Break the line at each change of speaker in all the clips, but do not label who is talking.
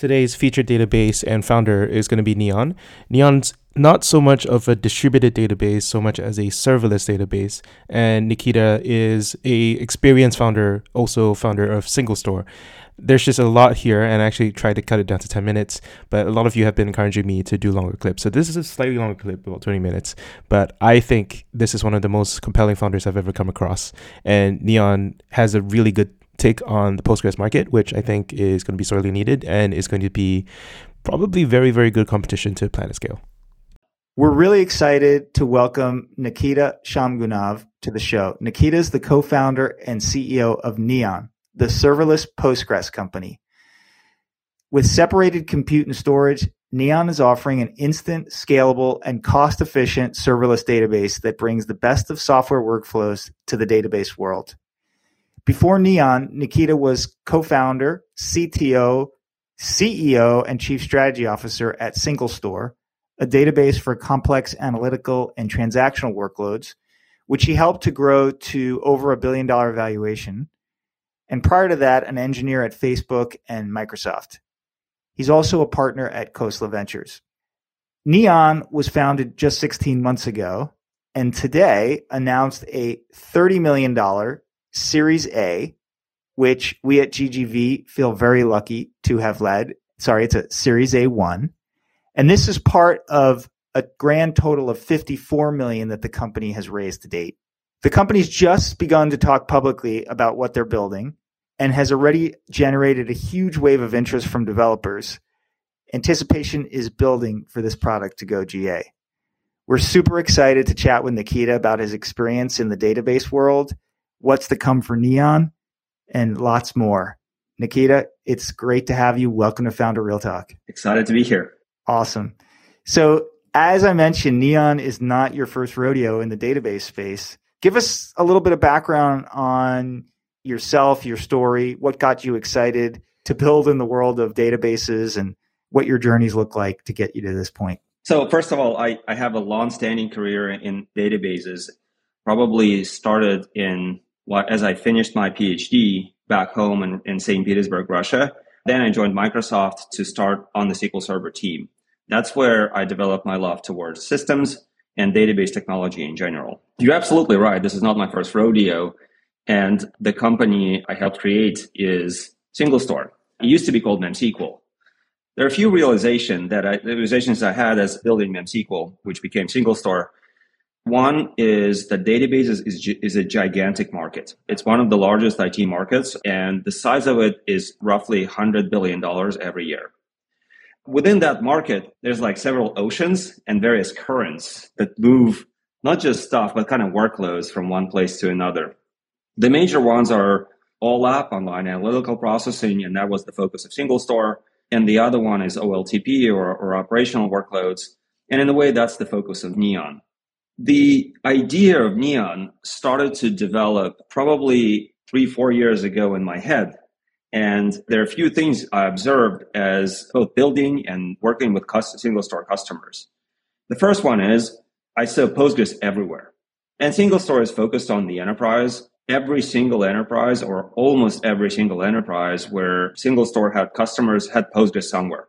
Today's featured database and founder is going to be Neon. Neon's not so much of a distributed database so much as a serverless database and nikita is a experienced founder also founder of singlestore. There's just a lot here and I actually tried to cut it down to 10 minutes but a lot of you have been encouraging me to do longer clips. So this is a slightly longer clip about 20 minutes but i think this is one of the most compelling founders i've ever come across. And neon has a really good take on the postgres market which i think is going to be sorely needed and is going to be probably very very good competition to planetscale
we're really excited to welcome Nikita Shamgunov to the show. Nikita is the co-founder and CEO of Neon, the serverless Postgres company. With separated compute and storage, Neon is offering an instant, scalable, and cost-efficient serverless database that brings the best of software workflows to the database world. Before Neon, Nikita was co-founder, CTO, CEO, and chief strategy officer at SingleStore, a database for complex analytical and transactional workloads, which he helped to grow to over a billion dollar valuation. And prior to that, an engineer at Facebook and Microsoft. He's also a partner at Khosla Ventures. Neon was founded just 16 months ago and today announced a $30 million Series A, which we at GGV feel very lucky to have led. Sorry, it's a Series A1 and this is part of a grand total of 54 million that the company has raised to date. The company's just begun to talk publicly about what they're building and has already generated a huge wave of interest from developers. Anticipation is building for this product to go GA. We're super excited to chat with Nikita about his experience in the database world, what's to come for Neon, and lots more. Nikita, it's great to have you. Welcome to Founder Real Talk.
Excited to be here.
Awesome. So, as I mentioned, Neon is not your first rodeo in the database space. Give us a little bit of background on yourself, your story, what got you excited to build in the world of databases, and what your journeys look like to get you to this point.
So, first of all, I, I have a long-standing career in databases. Probably started in as I finished my PhD back home in, in St. Petersburg, Russia. Then I joined Microsoft to start on the SQL Server team. That's where I developed my love towards systems and database technology in general. You're absolutely right. This is not my first rodeo. And the company I helped create is SingleStore. It used to be called MemSQL. There are a few realizations that I, realizations I had as building MemSQL, which became SingleStore. One is that databases is, is a gigantic market. It's one of the largest IT markets, and the size of it is roughly $100 billion every year within that market, there's like several oceans and various currents that move not just stuff, but kind of workloads from one place to another. The major ones are all OLAP, online analytical processing, and that was the focus of single SingleStore. And the other one is OLTP or, or operational workloads. And in a way, that's the focus of Neon. The idea of Neon started to develop probably three, four years ago in my head and there are a few things I observed as both building and working with SingleStore customers. The first one is I saw Postgres everywhere. And SingleStore is focused on the enterprise. Every single enterprise or almost every single enterprise where SingleStore had customers had Postgres somewhere.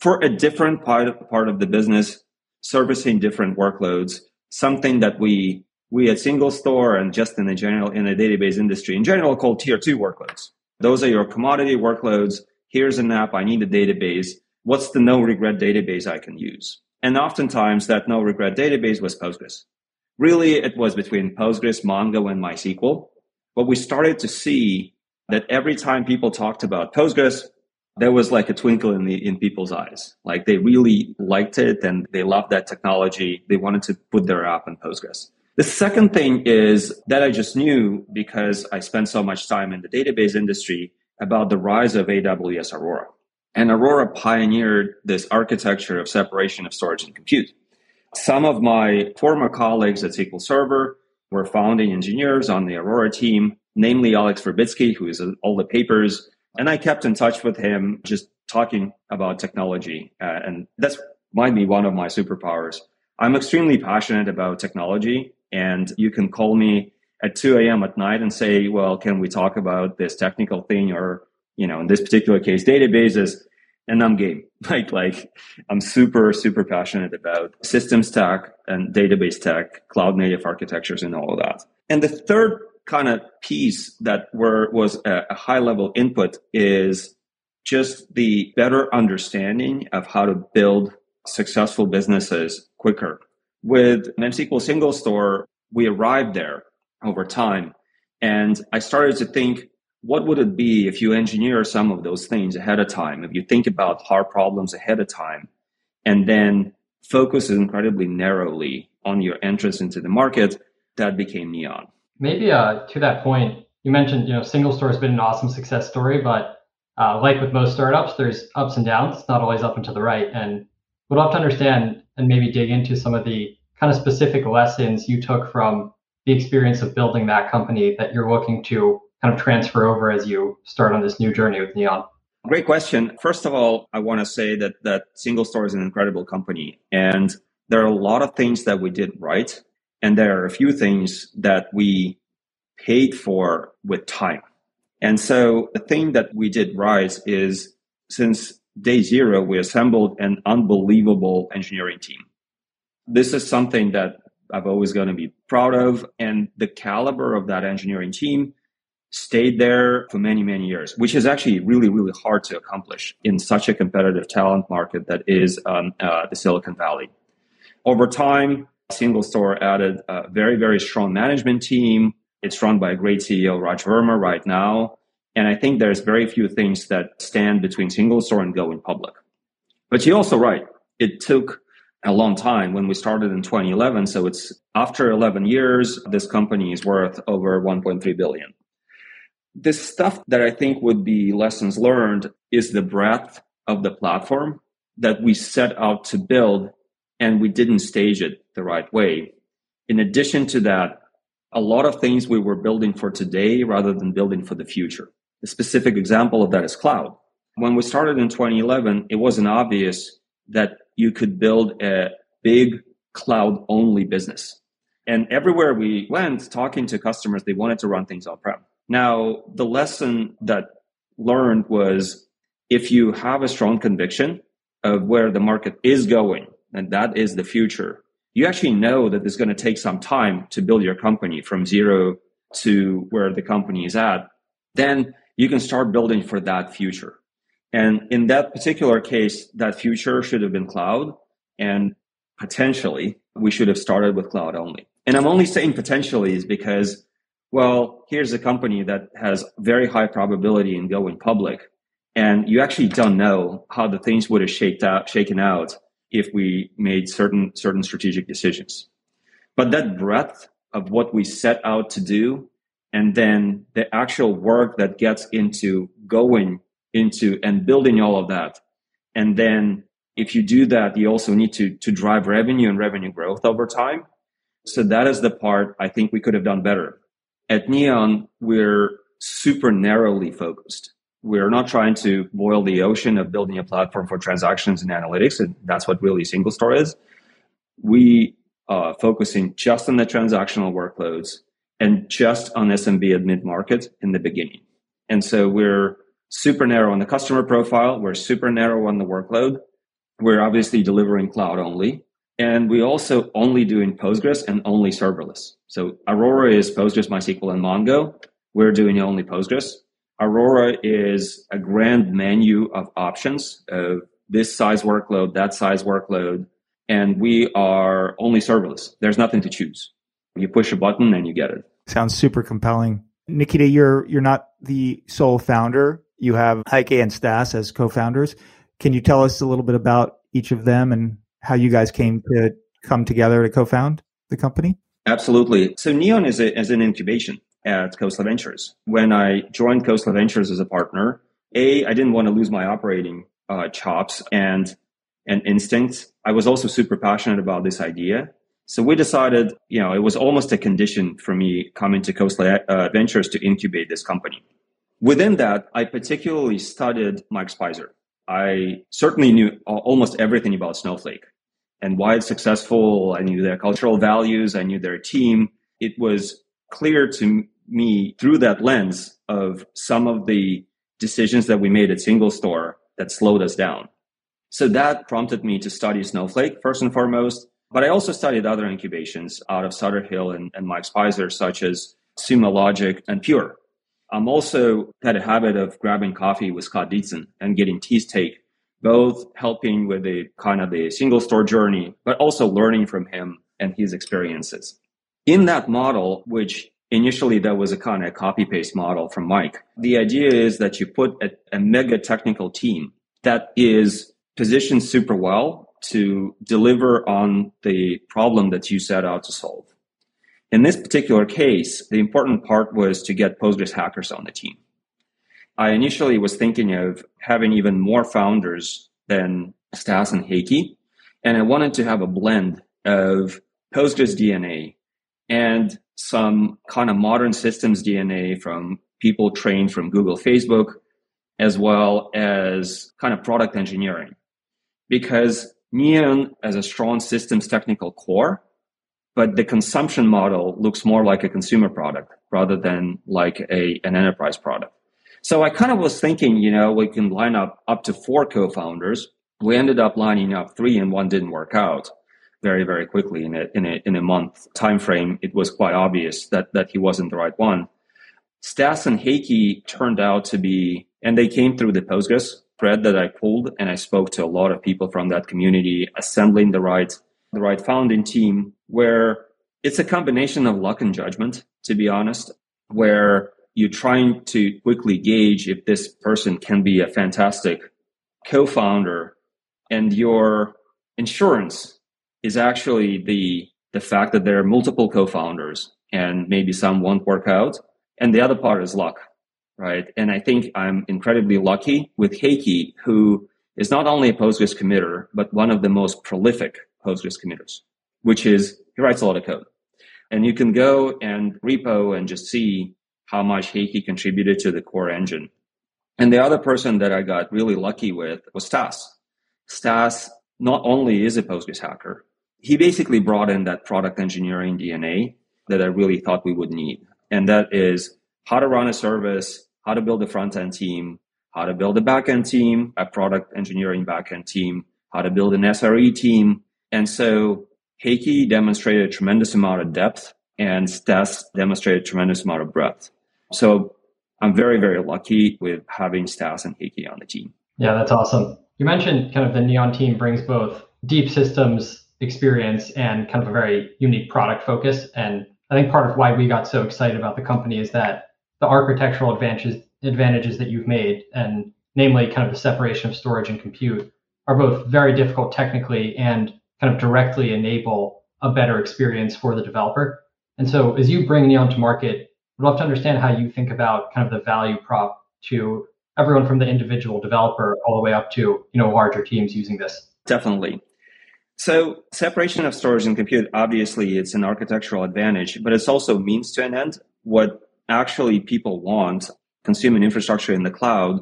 For a different part of, part of the business, servicing different workloads, something that we we at single store and just in the general in the database industry in general call tier two workloads. Those are your commodity workloads. Here's an app. I need a database. What's the no regret database I can use? And oftentimes that no regret database was Postgres. Really, it was between Postgres, Mongo, and MySQL. But we started to see that every time people talked about Postgres, there was like a twinkle in the in people's eyes. Like they really liked it and they loved that technology. They wanted to put their app in Postgres. The second thing is that I just knew because I spent so much time in the database industry about the rise of AWS Aurora. And Aurora pioneered this architecture of separation of storage and compute. Some of my former colleagues at SQL Server were founding engineers on the Aurora team, namely Alex Verbitsky, who is all the papers. And I kept in touch with him, just talking about technology. Uh, and that's might be one of my superpowers. I'm extremely passionate about technology and you can call me at 2 a.m. at night and say, well, can we talk about this technical thing or, you know, in this particular case, databases. and I'm game. Like, like I'm super, super passionate about systems tech and database tech, cloud native architectures and all of that. And the third kind of piece that were, was a, a high level input is just the better understanding of how to build successful businesses quicker. With MemSQL single store, we arrived there over time. And I started to think, what would it be if you engineer some of those things ahead of time? If you think about hard problems ahead of time and then focus incredibly narrowly on your entrance into the market, that became Neon.
Maybe uh, to that point, you mentioned, you know, single store has been an awesome success story, but uh, like with most startups, there's ups and downs. It's not always up and to the right. And we'd love to understand and maybe dig into some of the kind of specific lessons you took from the experience of building that company that you're looking to kind of transfer over as you start on this new journey with Neon?
Great question. First of all, I want to say that that Single Store is an incredible company, and there are a lot of things that we did right, and there are a few things that we paid for with time. And so the thing that we did right is since day zero, we assembled an unbelievable engineering team. This is something that I've always going to be proud of. And the caliber of that engineering team stayed there for many, many years, which is actually really, really hard to accomplish in such a competitive talent market that is um, uh, the Silicon Valley. Over time, Single Store added a very, very strong management team. It's run by a great CEO, Raj Verma, right now. And I think there's very few things that stand between Single Store and going public. But you're also right. It took a long time when we started in 2011. So it's after 11 years, this company is worth over 1.3 billion. The stuff that I think would be lessons learned is the breadth of the platform that we set out to build and we didn't stage it the right way. In addition to that, a lot of things we were building for today rather than building for the future. A specific example of that is cloud. When we started in 2011, it wasn't obvious that you could build a big cloud only business. And everywhere we went talking to customers, they wanted to run things on prem. Now, the lesson that learned was if you have a strong conviction of where the market is going, and that is the future, you actually know that it's going to take some time to build your company from zero to where the company is at. Then you can start building for that future. And in that particular case, that future should have been cloud and potentially we should have started with cloud only. And I'm only saying potentially is because well, here's a company that has very high probability in going public. And you actually don't know how the things would have shaked out, shaken out if we made certain, certain strategic decisions. But that breadth of what we set out to do and then the actual work that gets into going into and building all of that. And then if you do that, you also need to, to drive revenue and revenue growth over time. So that is the part I think we could have done better. At Neon, we're super narrowly focused. We're not trying to boil the ocean of building a platform for transactions and analytics. And that's what really single store is. We uh, are focusing just on the transactional workloads and just on SMB and mid market in the beginning. And so we're super narrow on the customer profile. We're super narrow on the workload. We're obviously delivering cloud only. And we also only doing Postgres and only serverless. So Aurora is Postgres, MySQL, and Mongo. We're doing only Postgres. Aurora is a grand menu of options of this size workload, that size workload, and we are only serverless. There's nothing to choose. You push a button and you get it.
Sounds super compelling. Nikita, you're you're not the sole founder. You have Heikki and Stas as co-founders. Can you tell us a little bit about each of them and how you guys came to come together to co-found the company?
Absolutely. So Neon is, a, is an incubation at Khosla Ventures. When I joined Khosla Ventures as a partner, A, I didn't want to lose my operating uh, chops and and instinct. I was also super passionate about this idea. So we decided, you know, it was almost a condition for me coming to Khosla uh, Ventures to incubate this company. Within that, I particularly studied Mike Speiser. I certainly knew almost everything about Snowflake and why it's successful. I knew their cultural values. I knew their team. It was clear to me through that lens of some of the decisions that we made at Single Store that slowed us down. So that prompted me to study Snowflake first and foremost. But I also studied other incubations out of Sutter Hill and, and Mike Speiser, such as Sumo Logic and Pure. I'm also had a habit of grabbing coffee with Scott Dietzen and getting T's take, both helping with the kind of the single store journey, but also learning from him and his experiences. In that model, which initially that was a kind of copy paste model from Mike, the idea is that you put a, a mega technical team that is positioned super well to deliver on the problem that you set out to solve. In this particular case, the important part was to get Postgres hackers on the team. I initially was thinking of having even more founders than Stas and Heikki, and I wanted to have a blend of Postgres DNA and some kind of modern systems DNA from people trained from Google, Facebook, as well as kind of product engineering. Because Neon has a strong systems technical core, but the consumption model looks more like a consumer product rather than like a, an enterprise product. So I kind of was thinking, you know, we can line up up to four co-founders. We ended up lining up three and one didn't work out very, very quickly in a, in a, in a month time frame. It was quite obvious that, that he wasn't the right one. Stas and Heikki turned out to be, and they came through the Postgres thread that I pulled and I spoke to a lot of people from that community, assembling the right, the right founding team where it's a combination of luck and judgment, to be honest, where you're trying to quickly gauge if this person can be a fantastic co-founder and your insurance is actually the the fact that there are multiple co-founders and maybe some won't work out and the other part is luck right and i think i'm incredibly lucky with heikki who is not only a postgres committer but one of the most prolific postgres committers which is he writes a lot of code. And you can go and repo and just see how much Heikki contributed to the core engine. And the other person that I got really lucky with was Stas. Stas not only is a Postgres hacker, he basically brought in that product engineering DNA that I really thought we would need. And that is how to run a service, how to build a front end team, how to build a back end team, a product engineering back end team, how to build an SRE team. And so Heikki demonstrated a tremendous amount of depth and Stas demonstrated a tremendous amount of breadth. So I'm very, very lucky with having Stas and Heikki on the team.
Yeah, that's awesome. You mentioned kind of the Neon team brings both deep systems experience and kind of a very unique product focus. And I think part of why we got so excited about the company is that the architectural advantages advantages that you've made, and namely kind of the separation of storage and compute, are both very difficult technically and kind of directly enable a better experience for the developer. And so as you bring Neon to market, we'd love to understand how you think about kind of the value prop to everyone from the individual developer all the way up to you know larger teams using this.
Definitely. So separation of storage and compute, obviously it's an architectural advantage, but it's also means to an end. What actually people want, consuming infrastructure in the cloud,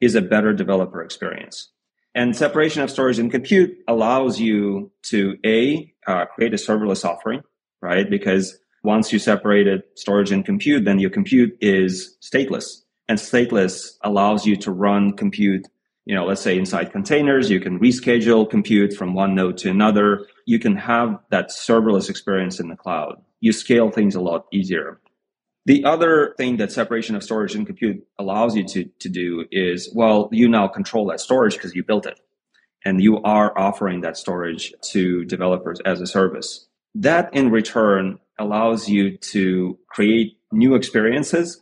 is a better developer experience. And separation of storage and compute allows you to a uh, create a serverless offering, right? Because once you separated storage and compute, then your compute is stateless, and stateless allows you to run compute. You know, let's say inside containers, you can reschedule compute from one node to another. You can have that serverless experience in the cloud. You scale things a lot easier. The other thing that separation of storage and compute allows you to, to do is, well, you now control that storage because you built it and you are offering that storage to developers as a service. That in return allows you to create new experiences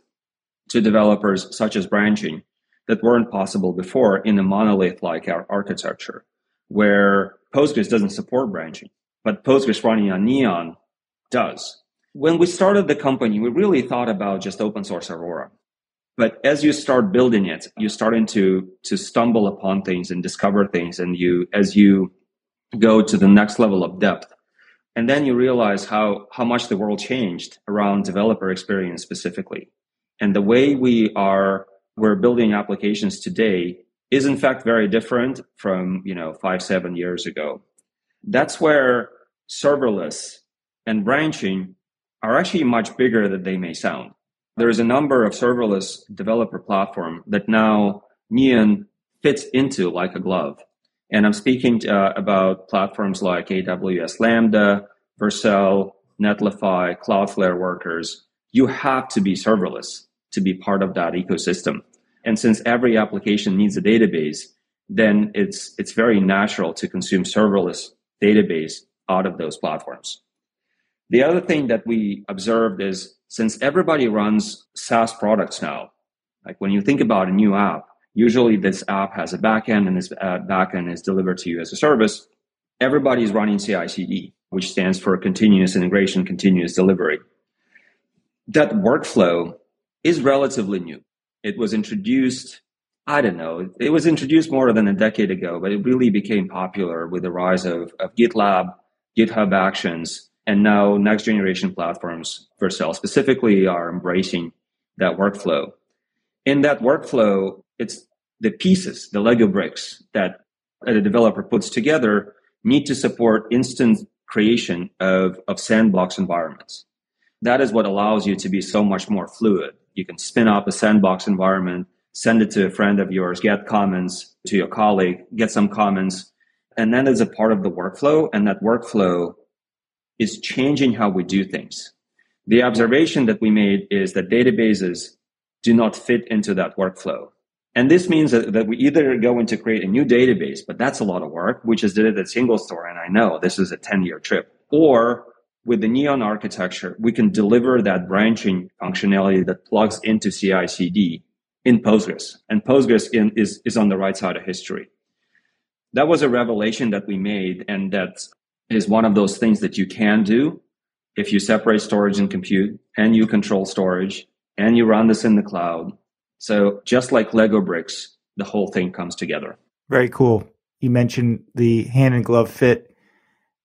to developers such as branching that weren't possible before in a monolith like our architecture where Postgres doesn't support branching, but Postgres running on Neon does when we started the company, we really thought about just open source Aurora. But as you start building it, you're starting to to stumble upon things and discover things, and you as you go to the next level of depth, and then you realize how how much the world changed around developer experience specifically, and the way we are we're building applications today is in fact very different from you know five seven years ago. That's where serverless and branching are actually much bigger than they may sound. There is a number of serverless developer platform that now Neon fits into like a glove. And I'm speaking uh, about platforms like AWS Lambda, Vercel, Netlify, Cloudflare workers. You have to be serverless to be part of that ecosystem. And since every application needs a database, then it's it's very natural to consume serverless database out of those platforms. The other thing that we observed is since everybody runs SaaS products now, like when you think about a new app, usually this app has a backend and this uh, backend is delivered to you as a service. Everybody's running CI/CD, which stands for continuous integration, continuous delivery. That workflow is relatively new. It was introduced I don't know. It was introduced more than a decade ago, but it really became popular with the rise of, of GitLab, GitHub Actions, and now next generation platforms, Vercel specifically, are embracing that workflow. In that workflow, it's the pieces, the Lego bricks that a developer puts together need to support instant creation of, of sandbox environments. That is what allows you to be so much more fluid. You can spin up a sandbox environment send it to a friend of yours, get comments to your colleague, get some comments. And then there's a part of the workflow, and that workflow is changing how we do things. The observation that we made is that databases do not fit into that workflow. And this means that, that we either go into create a new database, but that's a lot of work, which is did it at SingleStore. And I know this is a 10 year trip. Or with the Neon architecture, we can deliver that branching functionality that plugs into CI CD in Postgres, and Postgres in, is is on the right side of history. That was a revelation that we made, and that is one of those things that you can do if you separate storage and compute, and you control storage, and you run this in the cloud. So just like Lego bricks, the whole thing comes together.
Very cool. You mentioned the hand and glove fit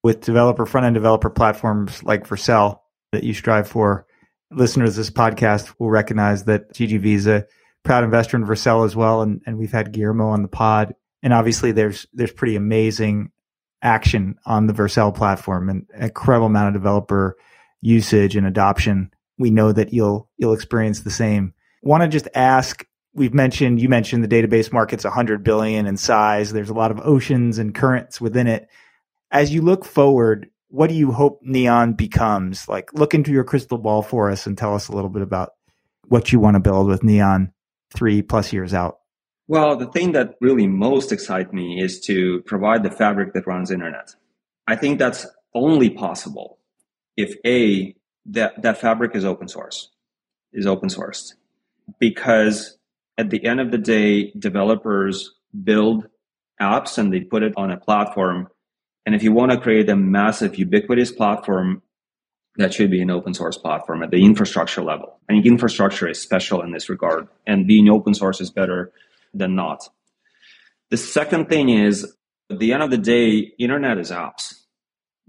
with developer front end developer platforms like Vercel that you strive for. Listeners to this podcast will recognize that GGV is a proud investor in Vercel as well, and, and we've had Guillermo on the pod. And obviously, there's there's pretty amazing action on the Vercel platform and incredible amount of developer usage and adoption. We know that you'll you'll experience the same. Want to just ask? We've mentioned you mentioned the database market's 100 billion in size. There's a lot of oceans and currents within it. As you look forward, what do you hope Neon becomes? Like, look into your crystal ball for us and tell us a little bit about what you want to build with Neon three plus years out?
Well, the thing that really most excites me is to provide the fabric that runs internet. I think that's only possible if a that that fabric is open source, is open sourced, because at the end of the day, developers build apps and they put it on a platform. And if you want to create a massive ubiquitous platform that should be an open source platform at the infrastructure level. Think infrastructure is special in this regard, and being open source is better than not. The second thing is, at the end of the day, internet is apps.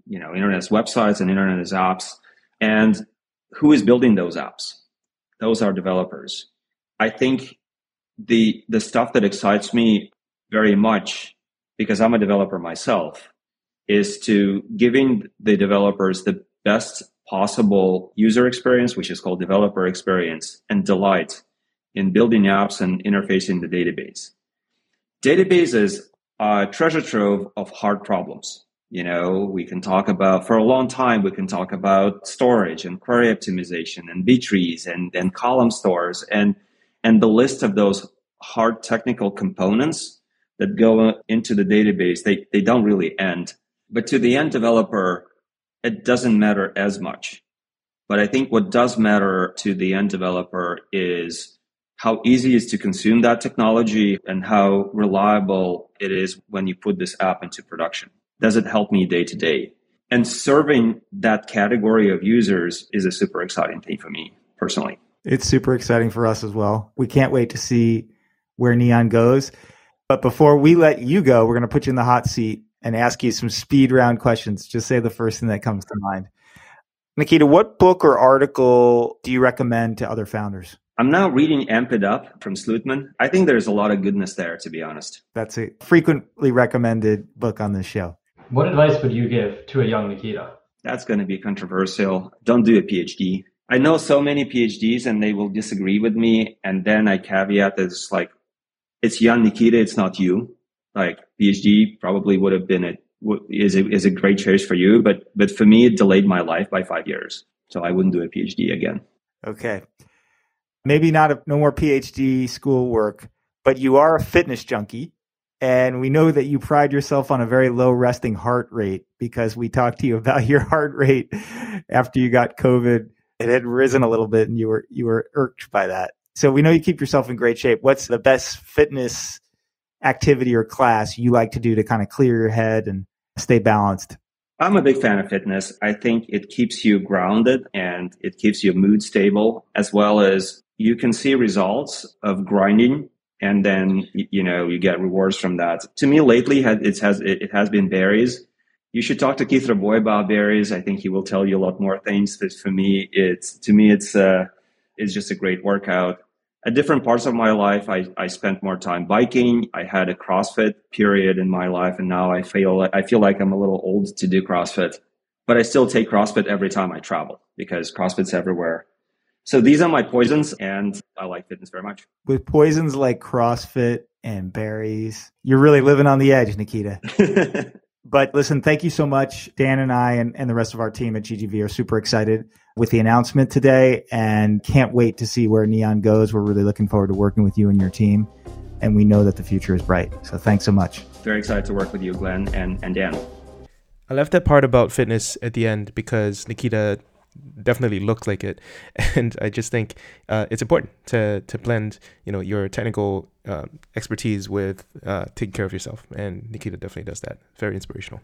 You know, internet is websites and internet is apps. And who is building those apps? Those are developers. I think the the stuff that excites me very much, because I'm a developer myself, is to giving the developers the best possible user experience, which is called developer experience, and delight in building apps and interfacing the database. Databases are a treasure trove of hard problems. You know, we can talk about, for a long time, we can talk about storage and query optimization and B trees and, and column stores and, and the list of those hard technical components that go into the database, they, they don't really end. But to the end developer, it doesn't matter as much. But I think what does matter to the end developer is how easy it is to consume that technology and how reliable it is when you put this app into production. Does it help me day to day? And serving that category of users is a super exciting thing for me personally.
It's super exciting for us as well. We can't wait to see where Neon goes. But before we let you go, we're going to put you in the hot seat and ask you some speed round questions. Just say the first thing that comes to mind. Nikita, what book or article do you recommend to other founders?
I'm now reading Amp It Up from Slootman. I think there's a lot of goodness there, to be honest.
That's a frequently recommended book on this show.
What advice would you give to a young Nikita?
That's going to be controversial. Don't do a PhD. I know so many PhDs and they will disagree with me. And then I caveat that it's like, it's young Nikita, it's not you. Like PhD probably would have been a is a, is a great choice for you, but but for me, it delayed my life by five years. So I wouldn't do a PhD again.
Okay, maybe not a, no more PhD school work, but you are a fitness junkie. And we know that you pride yourself on a very low resting heart rate because we talked to you about your heart rate after you got COVID. It had risen a little bit and you were you were irked by that. So we know you keep yourself in great shape. What's the best fitness activity or class you like to do to kind of clear your head and stay balanced?
I'm a big fan of fitness. I think it keeps you grounded and it keeps your mood stable, as well as you can see results of grinding and then you know you get rewards from that. To me, lately, it has it has been Barry's. You should talk to Keith Rabois about Barry's. I think he will tell you a lot more things. But for me, it's to me it's uh, it's just a great workout. At different parts of my life, I, I spent more time biking. I had a CrossFit period in my life, and now I feel I feel like I'm a little old to do CrossFit. But I still take CrossFit every time I travel because CrossFit's everywhere. So these are my poisons, and I like fitness very much.
With poisons like CrossFit and Barry's, you're really living on the edge, Nikita. but listen, thank you so much. Dan and I and, and the rest of our team at GGV are super excited with the announcement today and can't wait to see where Neon goes. We're really looking forward to working with you and your team. And we know that the future is bright. So thanks so much.
Very excited to work with you, Glenn and, and Dan.
I left that part about fitness at the end because Nikita definitely looked like it. And i just think uh, it's important to to blend you know your technical uh, expertise with uh, taking care of yourself. And nikita definitely does that. Very inspirational